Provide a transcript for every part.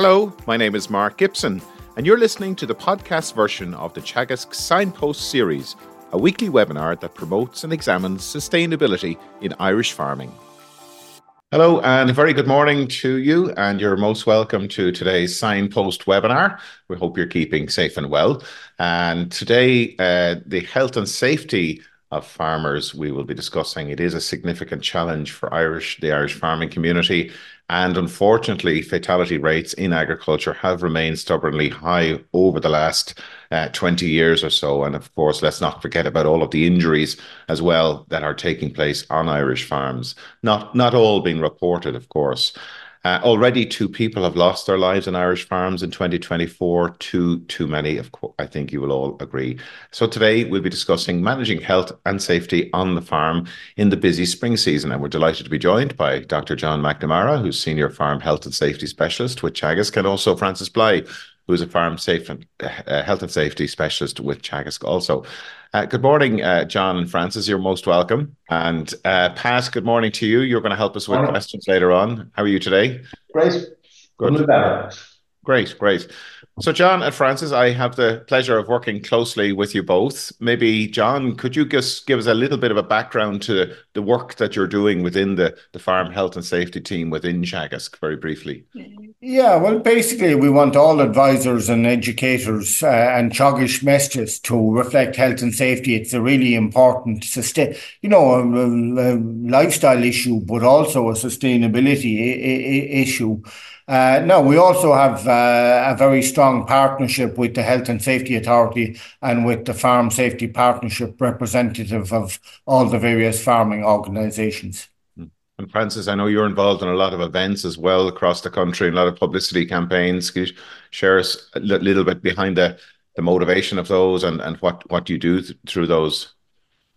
Hello, my name is Mark Gibson, and you're listening to the podcast version of the Teagasc Signpost series, a weekly webinar that promotes and examines sustainability in Irish farming. Hello, and a very good morning to you, and you're most welcome to today's Signpost webinar. We hope you're keeping safe and well. And today, uh, the health and safety of farmers we will be discussing. It is a significant challenge for Irish, the Irish farming community, and unfortunately, fatality rates in agriculture have remained stubbornly high over the last uh, 20 years or so. And of course, let's not forget about all of the injuries as well that are taking place on Irish farms. Not, not all being reported, of course. Uh, already, two people have lost their lives in Irish farms in 2024. Too too many, of course. I think you will all agree. So today we'll be discussing managing health and safety on the farm in the busy spring season, and we're delighted to be joined by Dr. John McNamara, who's senior farm health and safety specialist with Teagasc, and also Francis Bligh, who's a farm safe and uh, health and safety specialist with Teagasc also. Uh, good morning, uh, John and Francis. You're most welcome. And uh, Pat, good morning to you. You're going to help us with questions later on. How are you today? Great. Good. Great, great. So, John and Francis, I have the pleasure of working closely with you both. Maybe, John, could you just give us a little bit of a background to the work that you're doing within the, the farm health and safety team within Teagasc, very briefly? Yeah, well, basically, we want all advisors and educators uh, and Teagasc messages to reflect health and safety. It's a really important, sustain, you know, a, a, a lifestyle issue, but also a sustainability I- I- issue. Uh, no, we also have uh, a very strong partnership with the Health and Safety Authority and with the Farm Safety Partnership representative of all the various farming organisations. Hmm. And Francis, I know you're involved in a lot of events as well across the country, and a lot of publicity campaigns. Can you share us a little bit behind the, the motivation of those and, and what, what you do through those?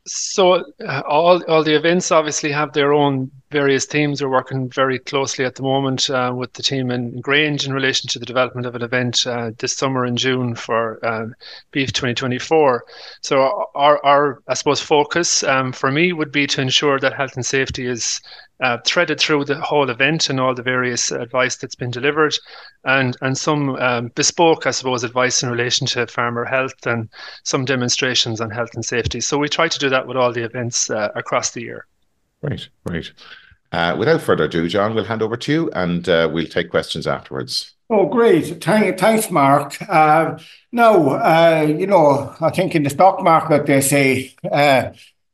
So uh, all all the events obviously have their own various teams. We're working very closely at the moment uh, with the team in Grange in relation to the development of an event uh, this summer in June for um, Beef 2024. So our, our I suppose focus um, for me would be to ensure that health and safety is uh, threaded through the whole event and all the various advice that's been delivered, and and some um, bespoke, I suppose, advice in relation to farmer health and some demonstrations on health and safety. So we try to do that with all the events uh, across the year. Right, great. Uh, without further ado, John, we'll hand over to you, and uh, we'll take questions afterwards. Oh, great! Thank, thanks, Mark. Uh, no, uh, you know, I think in the stock market they say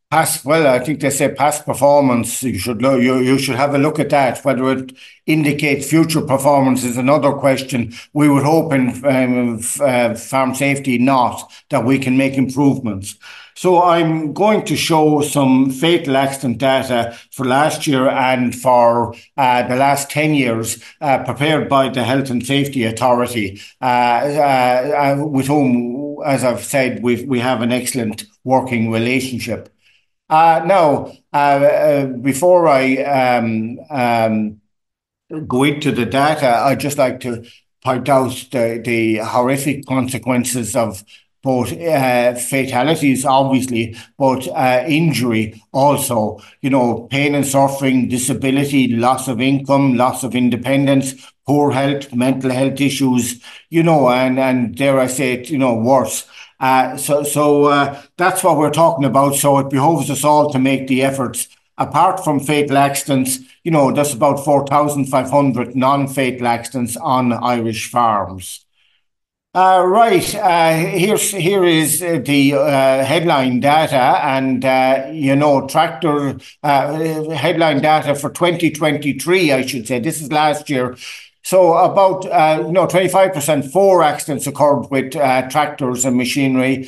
past well i think they say past performance you should have a look at that whether it indicates future performance is another question we would hope in um, farm safety not that we can make improvements so i'm going to show some fatal accident data for last year and for uh, the last 10 years uh, prepared by the health and safety authority uh, uh, uh, with whom as i've said we we have an excellent working relationship. Uh, no, uh, before I um, um, go into the data, I'd just like to point out the, the horrific consequences of both uh, fatalities, obviously, but uh, injury also. You know, pain and suffering, disability, loss of income, loss of independence, poor health, mental health issues, you know, and, and dare I say it, you know, worse. Uh, so so uh, that's what we're talking about. So it behoves us all to make the efforts. Apart from fatal accidents, you know, there's about 4,500 non-fatal accidents on Irish farms. Uh, right, uh, here's here is the uh, headline data, and uh, you know tractor uh, headline data for 2023. I should say this is last year. So about you know 25% four accidents occurred with uh, tractors and machinery,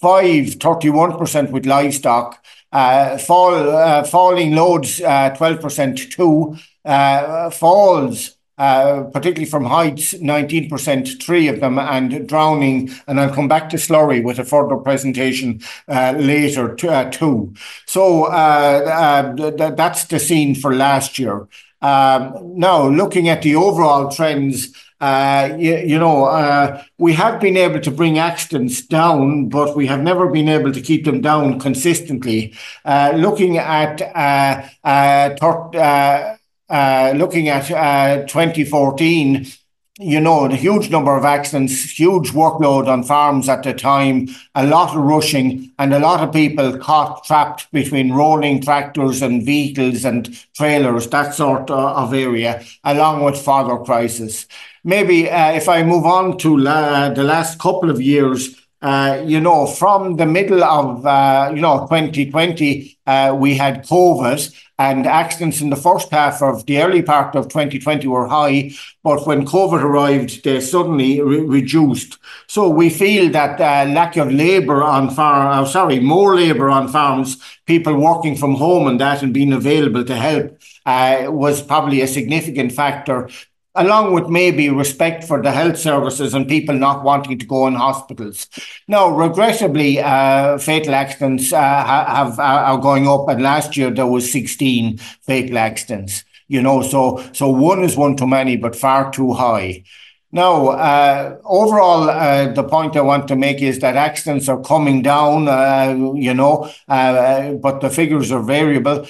five 31% with livestock, fall falling loads 12% uh, two, falls uh, particularly from heights, 19%, three of them, and drowning. And I'll come back to slurry with a further presentation uh, later, uh, too. So th- that's the scene for last year. Um, now, looking at the overall trends, uh, you, you, know, uh, we have been able to bring accidents down, but we have never been able to keep them down consistently. Uh, looking at uh, uh, uh, looking at 2014, you know, the huge number of accidents, huge workload on farms at the time, a lot of rushing, and a lot of people caught trapped between rolling tractors and vehicles and trailers, that sort of area, along with fodder crisis. Maybe uh, if I move on to la- the last couple of years, uh, you know, from the middle of, uh, you know, 2020, uh, we had COVID and accidents in the first half of the early part of 2020 were high. But when COVID arrived, they suddenly re- reduced. So we feel that uh, lack of labour on farm, uh, sorry, more labour on farms, people working from home and that and being available to help was probably a significant factor along with maybe respect for the health services and people not wanting to go in hospitals. Now, regrettably, uh, fatal accidents uh, have are going up, and last year there was 16 fatal accidents. You know, so so one is one too many, but far too high. Now, uh, overall, uh, the point I want to make is that accidents are coming down, uh, you know, uh, but the figures are variable.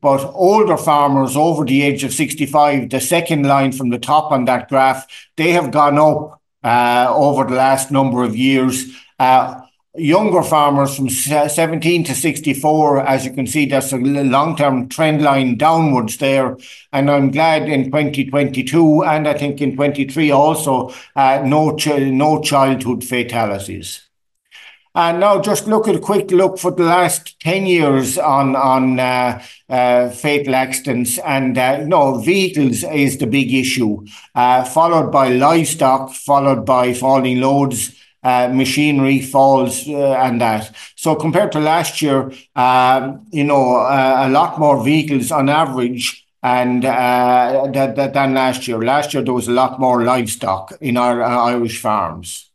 But older farmers over the age of 65, the second line from the top on that graph, they have gone up uh, over the last number of years. Uh, younger farmers from 17 to 64, as you can see, there's a long term trend line downwards there. And I'm glad in 2022 and I think in 23 also, uh, no, ch- no childhood fatalities. And now just look at a quick look for the last 10 years on, on uh, uh, fatal accidents. And uh, no, vehicles is the big issue, uh, followed by livestock, followed by falling loads. Uh, machinery falls uh, and that. So compared to last year, um, you know, uh, a lot more vehicles on average and uh, that, than last year. Last year there was a lot more livestock in our uh, Irish farms.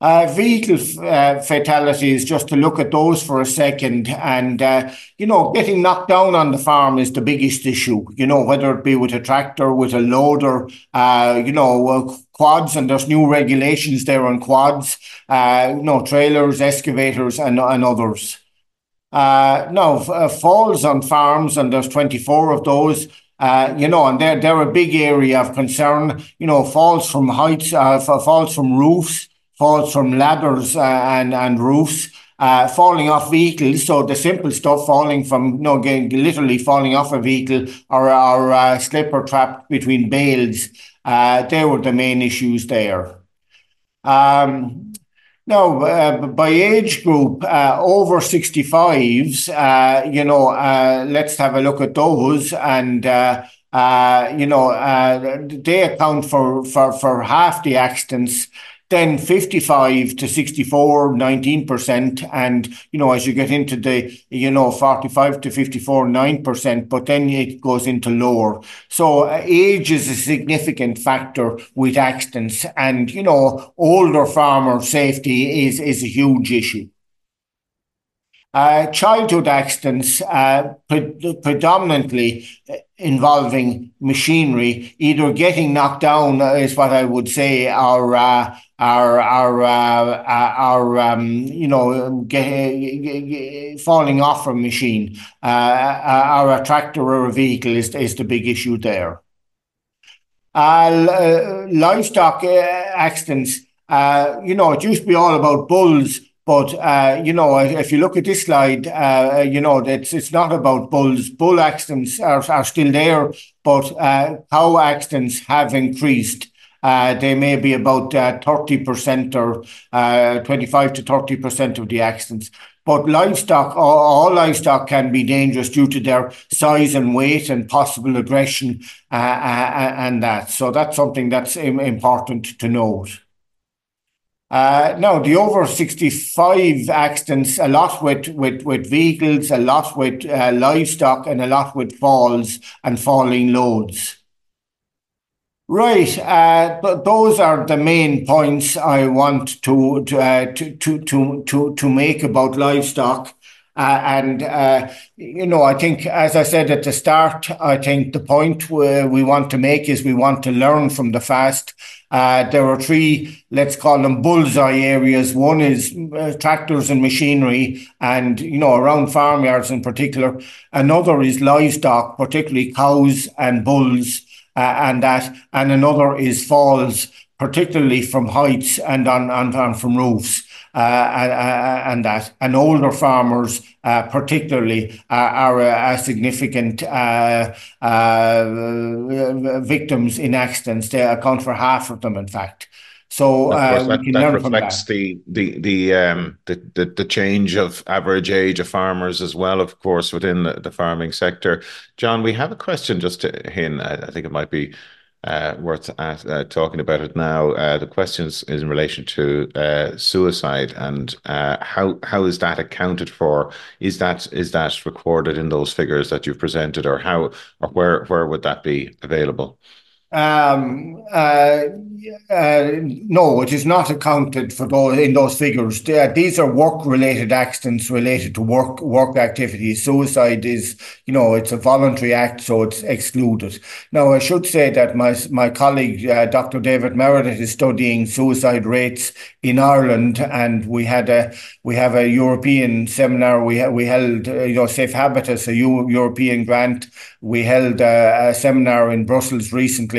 Uh, vehicle uh, fatalities, just to look at those for a second. And, uh, you know, getting knocked down on the farm is the biggest issue, you know, whether it be with a tractor, with a loader, uh, you know, uh, quads, and there's new regulations there on quads, uh, you know, trailers, excavators, and, and others. Now, falls on farms, and there's 24 of those. Uh, you know, and they're, they're a big area of concern. You know, falls from heights, uh, falls from roofs, falls from ladders uh, and, and roofs, uh, falling off vehicles. So the simple stuff, falling from, you know, literally falling off a vehicle or, or uh, slip or trapped between bales. Uh, they were the main issues there. Um, now, uh, by age group, uh, over 65s, uh, you know, let's have a look at those. And, you know, they account for, for, for half the accidents then 55 to 64, 19%. And, you know, as you get into the, you know, 45 to 54, 9%, but then it goes into lower. So uh, age is a significant factor with accidents. And, you know, older farmer safety is, is a huge issue. Uh, childhood accidents, uh, pre- predominantly involving machinery, either getting knocked down is what I would say, or uh, our our uh, our um, you know get, falling off a machine, uh, or a tractor or a vehicle is is the big issue there. Uh, livestock accidents, you know, it used to be all about bulls but uh, you know, if you look at this slide, uh, you know it's it's not about bulls. Bull accidents are, are still there, but uh, cow accidents have increased. Uh, they may be about uh, thirty percent or uh, twenty-five to thirty percent of the accidents. But livestock, all, livestock can be dangerous due to their size and weight and possible aggression and that. So that's something that's important to note. Uh, no, the over 65 accidents, a lot with, vehicles, a lot with uh, livestock, and a lot with falls and falling loads. Right, uh, but those are the main points I want to to uh, to, to to to to make about livestock. Uh, and, uh, you know, I think, as I said at the start, I think the point we want to make is we want to learn from the fast. Uh, there are three, let's call them bullseye areas. One is uh, tractors and machinery, and, you know, around farmyards in particular. Another is livestock, particularly cows and bulls. And that, and another is falls, particularly from heights and on, on, on from roofs. Uh, and that, and older farmers, uh, particularly, are, are significant uh, victims in accidents. They account for half of them, in fact. So uh, that, that reflects that. the the the, um, the the the change of average age of farmers as well, of course, within the, the farming sector. John, we have a question just to. I, think it might be uh, worth uh, talking about it now. Uh, the question is in relation to uh, suicide and uh, how how is that accounted for? Is that is that recorded in those figures that you've presented, or how or where where would that be available? Um, uh, uh, no, it is not accounted for those in those figures. these are work-related accidents related to work work activities. Suicide is, you know, it's a voluntary act, so it's excluded. Now, I should say that my my colleague uh, Dr. David Meredith is studying suicide rates in Ireland, and we had a we have a European seminar. We ha- we held, uh, you know, Safe Habitus, a U- European grant. We held a, a seminar in Brussels recently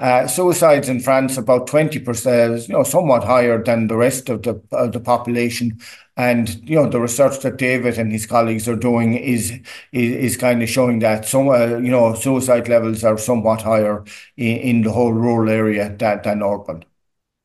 uh, suicides in France about twenty percent, you know, somewhat higher than the rest of the of the population. And you know the research that David and his colleagues are doing is is, is kind of showing that some uh, you know suicide levels are somewhat higher in, in the whole rural area than, than urban.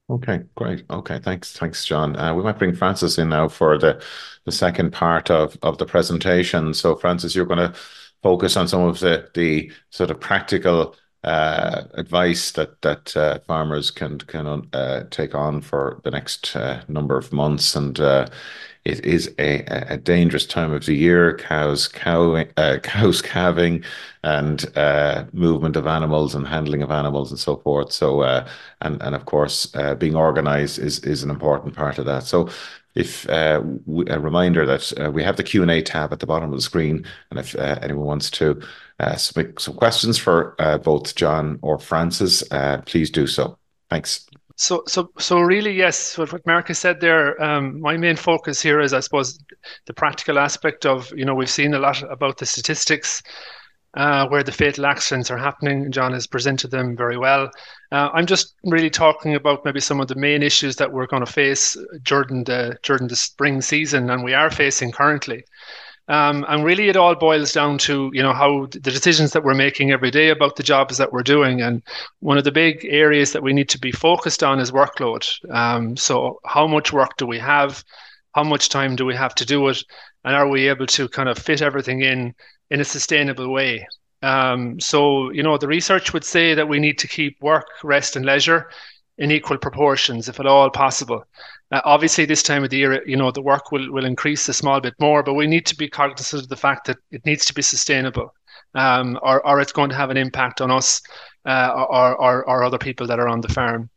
Okay, great. Okay, thanks, thanks, John. Uh, we might bring Francis in now for the the second part of of the presentation. So, Francis, you're going to focus on some of the the sort of practical uh, advice that that uh, farmers can can uh, take on for the next uh, number of months, and uh, it is a, a dangerous time of the year. Cows cowing, uh, cows calving, and movement of animals and handling of animals and so forth. So, uh, and and of course, being organised is is an important part of that. So, if uh, a reminder that uh, we have the Q&A tab at the bottom of the screen, and if uh, anyone wants to submit some questions for both John or Francis, please do so. Thanks. So, so, so really, yes. What, what Mark said there. Um, my main focus here is, I suppose, the practical aspect of. You know, we've seen a lot about the statistics uh, where the fatal accidents are happening. John has presented them very well. Uh, I'm just really talking about maybe some of the main issues that we're going to face during the during the spring season, and we are facing currently. Um, and really, it all boils down to you know how the decisions that we're making every day about the jobs that we're doing. And one of the big areas that we need to be focused on is workload. Um, so, how much work do we have? How much time do we have to do it? And are we able to kind of fit everything in in a sustainable way. Um, so, you know, the research would say that we need to keep work, rest, and leisure in equal proportions, if at all possible. Uh, obviously, this time of the year, you know, the work will, will increase a small bit more, but we need to be cognizant of the fact that it needs to be sustainable, um, or, or it's going to have an impact on us uh, or, or, or other people that are on the farm.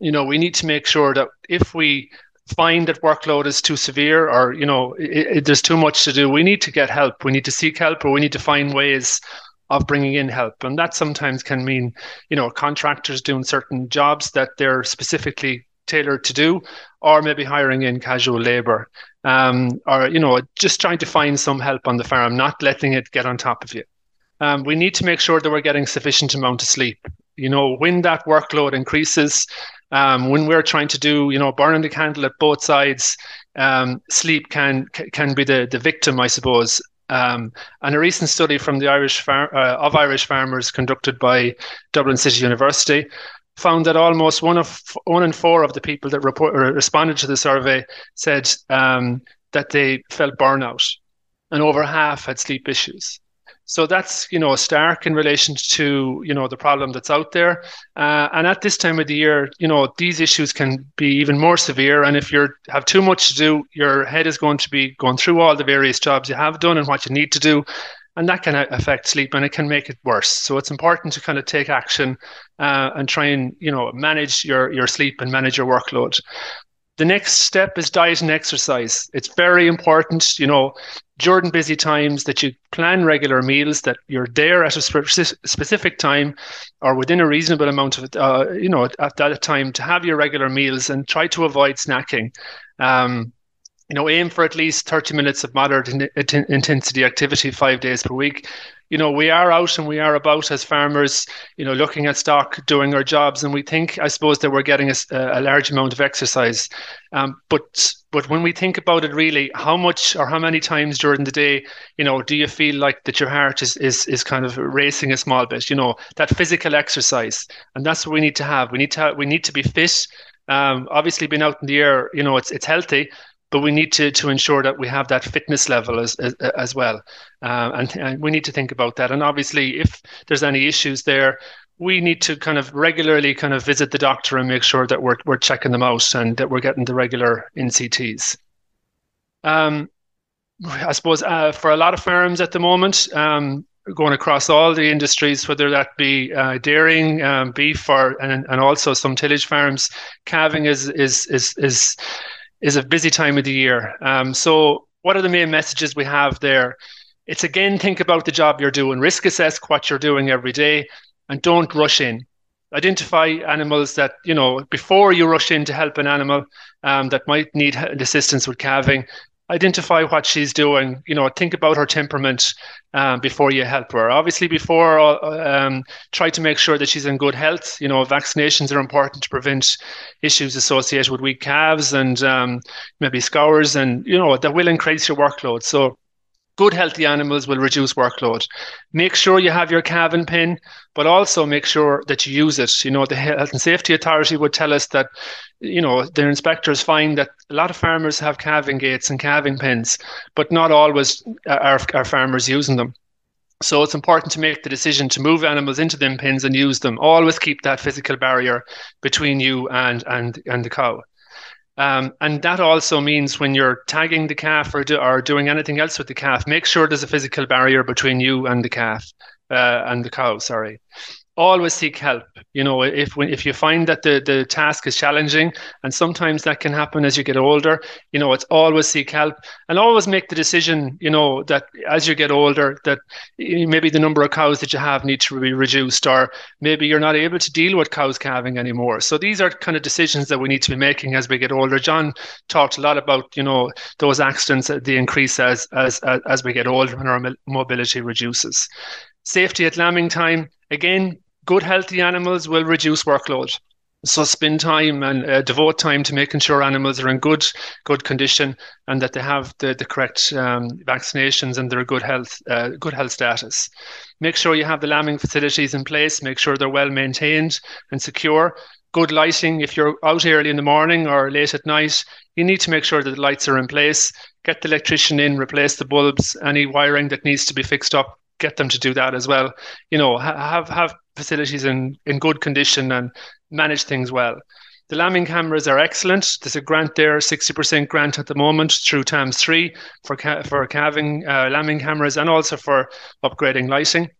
You know, we need to make sure that if we find that workload is too severe or you know it, it, there's too much to do. We need to get help. We need to seek help or we need to find ways of bringing in help. And that sometimes can mean you know contractors doing certain jobs that they're specifically tailored to do or maybe hiring in casual labor. Um, or you know just trying to find some help on the farm not letting it get on top of you. Um, we need to make sure that we're getting sufficient amount of sleep. You know when that workload increases um, when we're trying to do, you know, burning the candle at both sides, um, sleep can can be the the victim, I suppose. Um, and a recent study from the Irish far- uh, of Irish farmers conducted by Dublin City University found that almost one of one in four of the people that report, responded to the survey said um, that they felt burnout, and over half had sleep issues. So that's you know stark in relation to you know the problem that's out there, uh, and at this time of the year, you know these issues can be even more severe. And if you have too much to do, your head is going to be going through all the various jobs you have done and what you need to do, and that can affect sleep and it can make it worse. So it's important to kind of take action uh, and try and you know manage your your sleep and manage your workload. The next step is diet and exercise. It's very important, you know, during busy times that you plan regular meals, that you're there at a specific time or within a reasonable amount of, uh, you know, at that time to have your regular meals and try to avoid snacking. Um, you know, aim for at least 30 minutes of moderate in- intensity activity five days per week. You know, we are out and we are about as farmers, you know, looking at stock, doing our jobs, and we think, I suppose, that we're getting a, a large amount of exercise. Um, but but when we think about it, really, how much or how many times during the day, you know, do you feel like that your heart is is is kind of racing a small bit? You know, that physical exercise, and that's what we need to have. We need to have, we need to be fit. Um, obviously, being out in the air, you know, it's it's healthy, but we need to to ensure that we have that fitness level as as, as well, uh, and, and we need to think about that. And obviously, if there's any issues there, we need to kind of regularly kind of visit the doctor and make sure that we're we're checking them out and that we're getting the regular NCTs. Um, I suppose uh, for a lot of farms at the moment, um, going across all the industries, whether that be uh, dairying, um, beef, or and, and also some tillage farms, calving is is is is is a busy time of the year. Um, so, what are the main messages we have there? It's again, think about the job you're doing, risk assess what you're doing every day, and don't rush in. Identify animals that, you know, before you rush in to help an animal um, that might need assistance with calving, identify what she's doing you know think about her temperament um, before you help her obviously before uh, um, try to make sure that she's in good health you know vaccinations are important to prevent issues associated with weak calves and um, maybe scours and you know that will increase your workload so Good healthy animals will reduce workload. Make sure you have your calving pen, but also make sure that you use it. You know, the Health and Safety Authority would tell us that, you know, their inspectors find that a lot of farmers have calving gates and calving pens, but not always are, are farmers using them. So it's important to make the decision to move animals into them pens and use them. Always keep that physical barrier between you and and and the cow. Um, and that also means when you're tagging the calf or, do, or doing anything else with the calf, make sure there's a physical barrier between you and the calf uh, and the cow. Sorry always seek help. You know if if you find that the the task is challenging and sometimes that can happen as you get older you know it's always seek help and always make the decision you know that as you get older that maybe the number of cows that you have need to be reduced or maybe you're not able to deal with cows calving anymore. So these are kind of decisions that we need to be making as we get older. John talked a lot about you know those accidents the increase as as as we get older and our mobility reduces. Safety at lambing time again good healthy animals will reduce workload. So spend time and uh, devote time to making sure animals are in good good condition and that they have the, the correct um, vaccinations and they're good health uh, good health status. Make sure you have the lambing facilities in place. Make sure they're well maintained and secure. Good lighting. If you're out early in the morning or late at night, you need to make sure that the lights are in place. Get the electrician in, replace the bulbs, any wiring that needs to be fixed up get them to do that as well. You know, have have facilities in in good condition and manage things well. The lambing cameras are excellent. There's a grant there, 60% grant at the moment through TAMS 3 for ca- for calving uh, lambing cameras and also for upgrading lighting.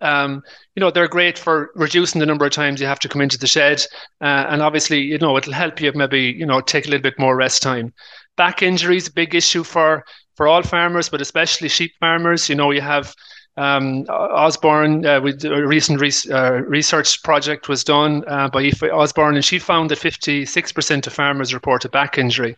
Um, you know, they're great for reducing the number of times you have to come into the shed. Uh, and obviously, you know, it'll help you maybe, you know, take a little bit more rest time. Back injuries, a big issue for, for all farmers, but especially sheep farmers. You know, you have um, Osborne, uh, with a recent re- uh, research project was done uh, by Osborne, and she found that 56% of farmers reported back injury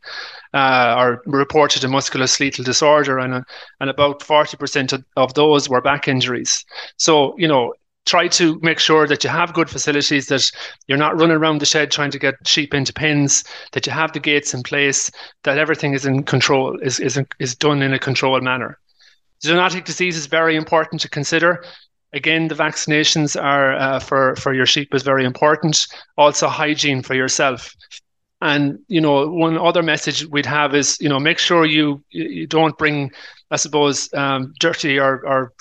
uh, or reported a musculoskeletal disorder, and, uh, and about 40% of, of those were back injuries. So, you know, try to make sure that you have good facilities, that you're not running around the shed trying to get sheep into pens, that you have the gates in place, that everything is in control, is, is, is done in a controlled manner. Zoonotic disease is very important to consider. Again, the vaccinations are uh, for for your sheep is very important. Also, hygiene for yourself. And you know, one other message we'd have is you know make sure you you don't bring, I suppose, um, dirty or or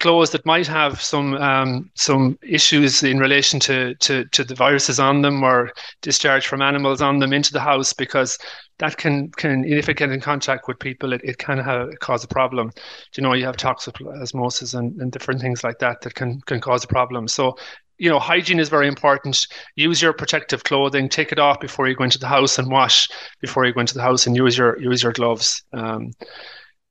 clothes that might have some um, some issues in relation to, to to the viruses on them or discharge from animals on them into the house because that can can if it get in contact with people it, it can have cause a problem. You know you have toxoplasmosis and, and different things like that that can can cause a problem. So you know hygiene is very important. Use your protective clothing. Take it off before you go into the house and wash before you go into the house and use your use your gloves. Um,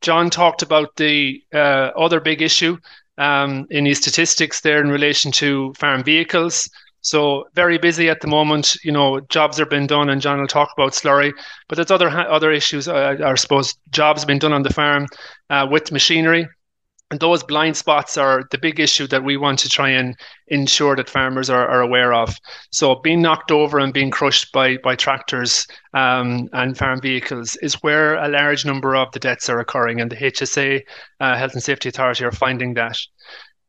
john talked about the uh, other big issue um, in his statistics there in relation to farm vehicles so very busy at the moment. You know, jobs are being done, and John will talk about slurry. But there's other other issues. I suppose jobs being done on the farm uh, with machinery. And those blind spots are the big issue that we want to try and ensure that farmers are, are aware of. So being knocked over and being crushed by by tractors um, and farm vehicles is where a large number of the deaths are occurring, and the HSA uh, Health and Safety Authority are finding that.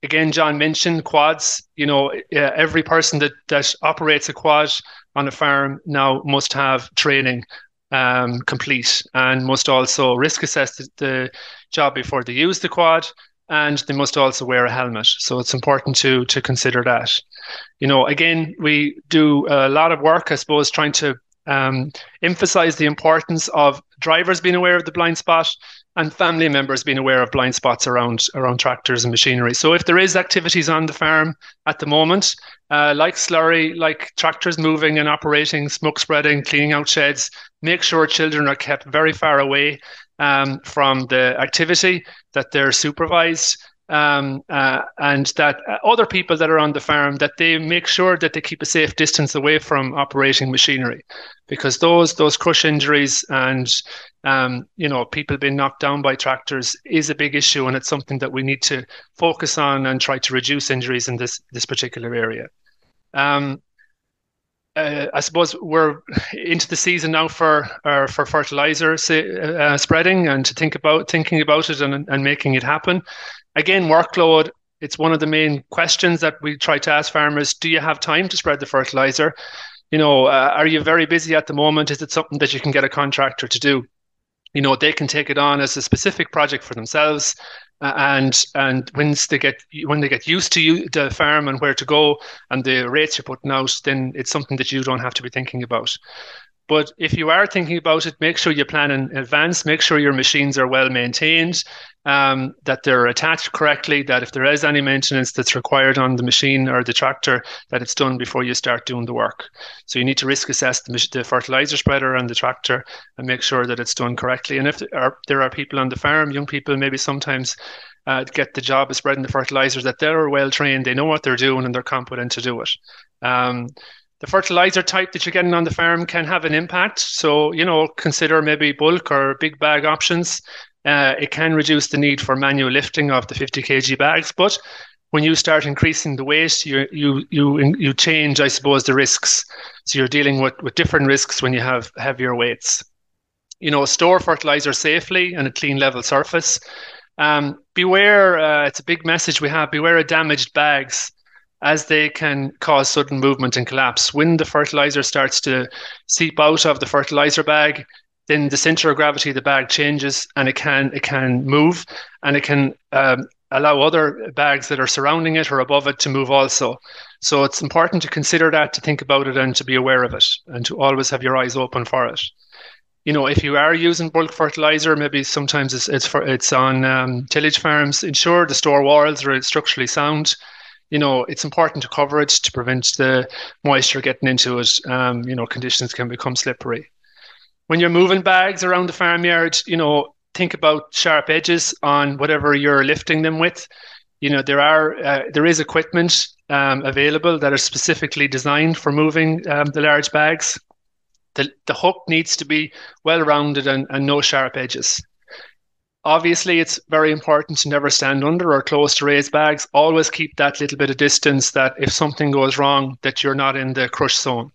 Again, John mentioned quads. You know, every person that that operates a quad on a farm now must have training um, complete and must also risk assess the, the, job before they use the quad and they must also wear a helmet so it's important to to consider that you know again we do a lot of work i suppose trying to um, emphasize the importance of drivers being aware of the blind spot and family members being aware of blind spots around around tractors and machinery. So if there is activities on the farm at the moment, uh, like slurry, like tractors moving and operating, smoke spreading, cleaning out sheds, make sure children are kept very far away um, from the activity, that they're supervised, um, uh, and that other people that are on the farm that they make sure that they keep a safe distance away from operating machinery, because those those crush injuries and um, you know people being knocked down by tractors is a big issue, and it's something that we need to focus on and try to reduce injuries in this this particular area. Um, uh, I suppose we're into the season now for uh, for fertilizer uh, spreading and to think about thinking about it and, and making it happen. Again, workload. It's one of the main questions that we try to ask farmers. Do you have time to spread the fertilizer? You know, uh, are you very busy at the moment? Is it something that you can get a contractor to do? You know, they can take it on as a specific project for themselves and and once they get when they get used to you, the farm and where to go and the rates you're putting out, then it's something that you don't have to be thinking about. But if you are thinking about it, make sure you plan in advance. Make sure your machines are well maintained, um, that they're attached correctly. That if there is any maintenance that's required on the machine or the tractor, that it's done before you start doing the work. So you need to risk assess the, the fertilizer spreader and the tractor and make sure that it's done correctly. And if there are, there are people on the farm, young people, maybe sometimes uh, get the job of spreading the fertilizers, that they're well trained, they know what they're doing, and they're competent to do it. Um, the fertilizer type that you're getting on the farm can have an impact. So, you know, consider maybe bulk or big bag options. Uh, it can reduce the need for manual lifting of the 50 kg bags, but when you start increasing the weight, you you you you change, I suppose, the risks. So you're dealing with with different risks when you have heavier weights. You know, store fertilizer safely and a clean level surface. Um, beware, uh, it's a big message we have. Beware of damaged bags as they can cause sudden movement and collapse. When the fertilizer starts to seep out of the fertilizer bag, then the center of gravity of the bag changes and it can it can move and it can um, allow other bags that are surrounding it or above it to move also. So it's important to consider that, to think about it, and to be aware of it, and to always have your eyes open for it. You know, if you are using bulk fertilizer, maybe sometimes it's it's for it's on um, tillage farms. Ensure the store walls are structurally sound you know, it's important to cover it to prevent the moisture getting into it. Um, you know, conditions can become slippery. When you're moving bags around the farmyard, you know, think about sharp edges on whatever you're lifting them with. You know, there are uh, there is equipment um, available that are specifically designed for moving um, the large bags. The, the hook needs to be well rounded and, and no sharp edges. Obviously, it's very important to never stand under or close to raised bags. Always keep that little bit of distance that if something goes wrong, that you're not in the crush zone.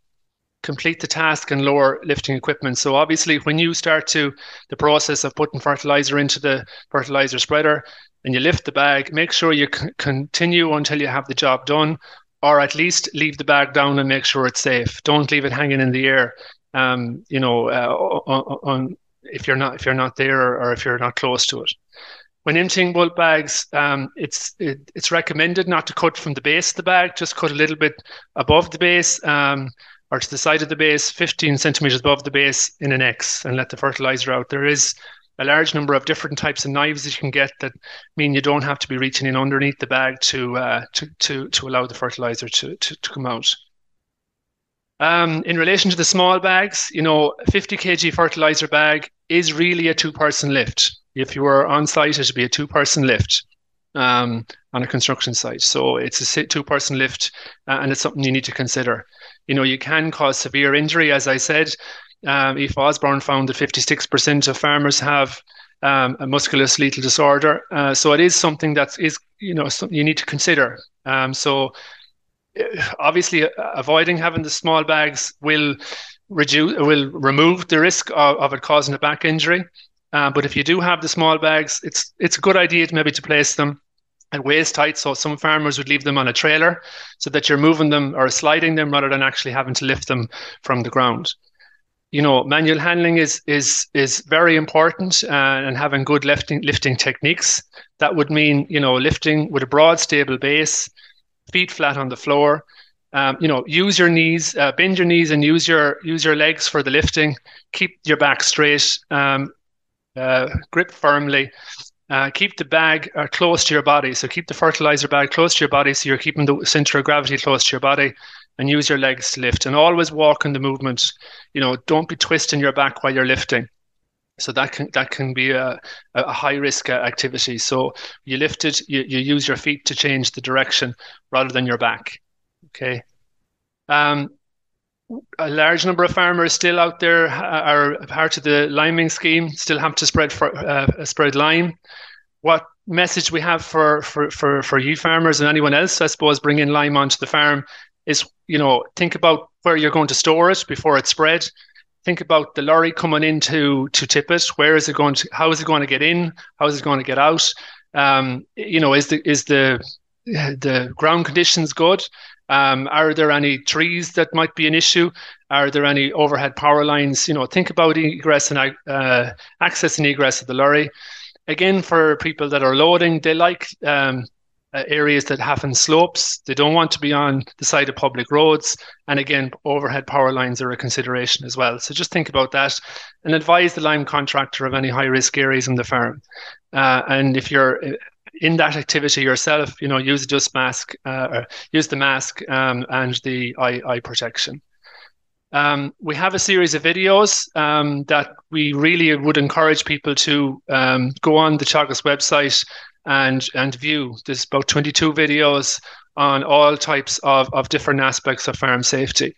Complete the task and lower lifting equipment. So obviously, when you start to the process of putting fertilizer into the fertilizer spreader and you lift the bag, make sure you c- continue until you have the job done, or at least leave the bag down and make sure it's safe. Don't leave it hanging in the air. Um, you know, uh, on, on if you're not if you're not there or, or if you're not close to it. When emptying bulk bags, um, it's it, it's recommended not to cut from the base of the bag, just cut a little bit above the base um, or to the side of the base, 15 centimeters above the base in an X, and let the fertilizer out. There is a large number of different types of knives that you can get that mean you don't have to be reaching in underneath the bag to uh, to, to to allow the fertilizer to, to, to come out. Um, in relation to the small bags, you know, 50 kg fertilizer bag is really a two person lift. If you were on site, it would be a two person lift um, on a construction site. So it's a two person lift uh, and it's something you need to consider. You know, you can cause severe injury, as I said. Um, Aoife Osborne found that 56% of farmers have um, a musculoskeletal disorder. Uh, so it is something that is, you know, something you need to consider. Um, so obviously, uh, avoiding having the small bags will reduce, will remove the risk of, of it causing a back injury. Uh, but if you do have the small bags, it's it's a good idea to maybe to place them at waist height. So some farmers would leave them on a trailer so that you're moving them or sliding them rather than actually having to lift them from the ground you know, manual handling is is is very important, uh, and having good lifting lifting techniques. That would mean you know lifting with a broad, stable base, feet flat on the floor. Um, you know, use your knees, uh, bend your knees, and use your use your legs for the lifting. Keep your back straight. Um, uh, grip firmly. Uh, keep the bag uh, close to your body. So keep the fertilizer bag close to your body. So you're keeping the center of gravity close to your body and use your legs to lift and always walk in the movement. You know, don't be twisting your back while you're lifting. So that can that can be a, a high risk uh, activity. So you lift it, you, you use your feet to change the direction rather than your back. Okay. Um, a large number of farmers still out there are part of the liming scheme, still have to spread for, uh, spread lime. What message we have for, for, for, for you farmers and anyone else, I suppose, bringing lime onto the farm is you know think about where you're going to store it before it's spread think about the lorry coming in to to tip it where is it going to how is it going to get in? How is it going to get out? Um, you know is the is the the ground conditions good? Um, are there any trees that might be an issue? Are there any overhead power lines? You know think about egress and uh, access and egress of the lorry. Again for people that are loading they like um, uh, areas that have in slopes. They don't want to be on the side of public roads. And again, overhead power lines are a consideration as well. So just think about that and advise the lime contractor of any high risk areas in the farm. Uh, and if you're uh, in that activity yourself, you know, use a dust mask, uh, use the mask um, and the eye, eye protection. Um, we have a series of videos um, that we really would encourage people to um, go on the Teagasc website and and view. There's about 22 videos on all types of, of different aspects of farm safety.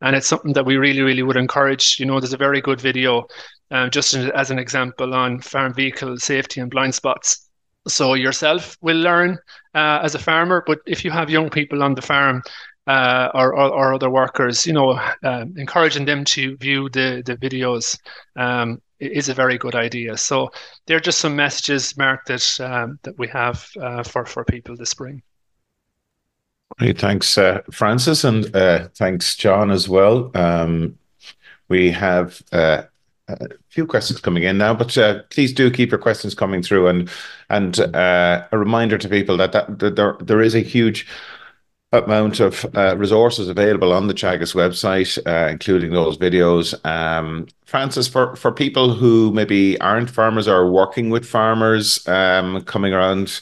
And it's something that we really, really would encourage. You know, there's a very good video, um, just as an example, on farm vehicle safety and blind spots. So yourself will learn uh, as a farmer, but if you have young people on the farm, uh, or, or, or, other workers, you know, uh, encouraging them to view the the videos um, is a very good idea. So there are just some messages, Mark, that um, that we have uh, for for people this spring. Hey, thanks, uh, Francis, and uh, thanks, John, as well. Um, we have uh, a few questions coming in now, but uh, please do keep your questions coming through. And and uh, a reminder to people that, that, that there there is a huge amount of uh, resources available on the Teagasc website, uh, including those videos. Um, Francis, for, for people who maybe aren't farmers or working with farmers, um, coming around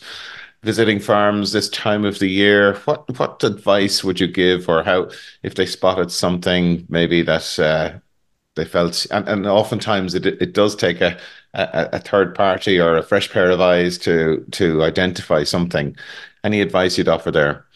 visiting farms this time of the year, what what advice would you give, or how if they spotted something maybe that uh, they felt, and, and oftentimes it it does take a, a, a third party or a fresh pair of eyes to to identify something. Any advice you'd offer there?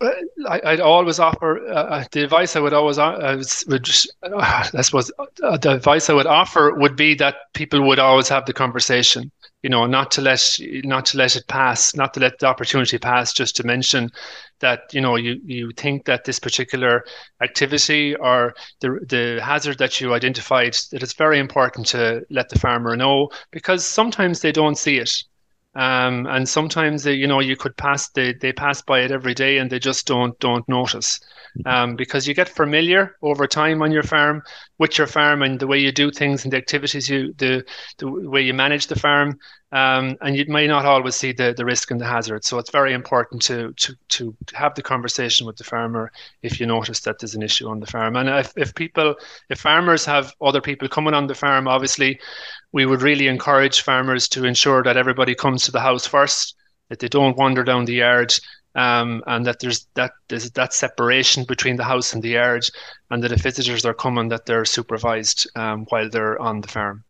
I, would always offer uh, uh, the advice I would always uh, would just, uh, I suppose uh, the advice I would offer would be that people would always have the conversation. You know, not to let not to let it pass, not to let the opportunity pass. Just to mention that you know you you think that this particular activity or the the hazard that you identified that it's very important to let the farmer know because sometimes they don't see it um, and sometimes they, you know you could pass they, they pass by it every day and they just don't don't notice mm-hmm. um, because you get familiar over time on your farm with your farm and the way you do things and the activities you the the way you manage the farm um, and you may not always see the, the risk and the hazard. So it's very important to, to to have the conversation with the farmer if you notice that there's an issue on the farm. And if, if people, if farmers have other people coming on the farm, obviously we would really encourage farmers to ensure that everybody comes to the house first, that they don't wander down the yard, um, and that there's that there's that separation between the house and the yard, and that if visitors are coming, that they're supervised um, while they're on the farm.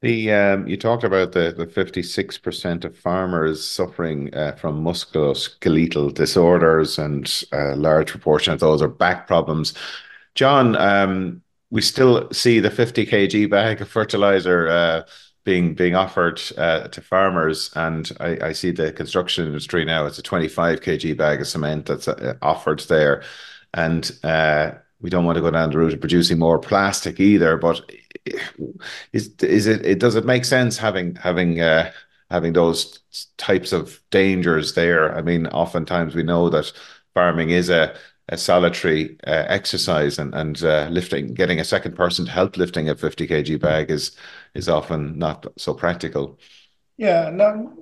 The um, you talked about the the fifty six percent of farmers suffering uh, from musculoskeletal disorders, and a large proportion of those are back problems. John, um, we still see the fifty kg bag of fertilizer uh, being being offered uh, to farmers, and I, I, see the construction industry now. It's a 25 kg bag of cement that's uh, offered there, and uh, we don't want to go down the route of producing more plastic either. But is is it, it does it make sense having having uh, having those types of dangers there? I mean, oftentimes we know that farming is a a solitary uh, exercise and and uh, lifting. Getting a second person to help lifting a 50 kg bag is is often not so practical. Yeah no,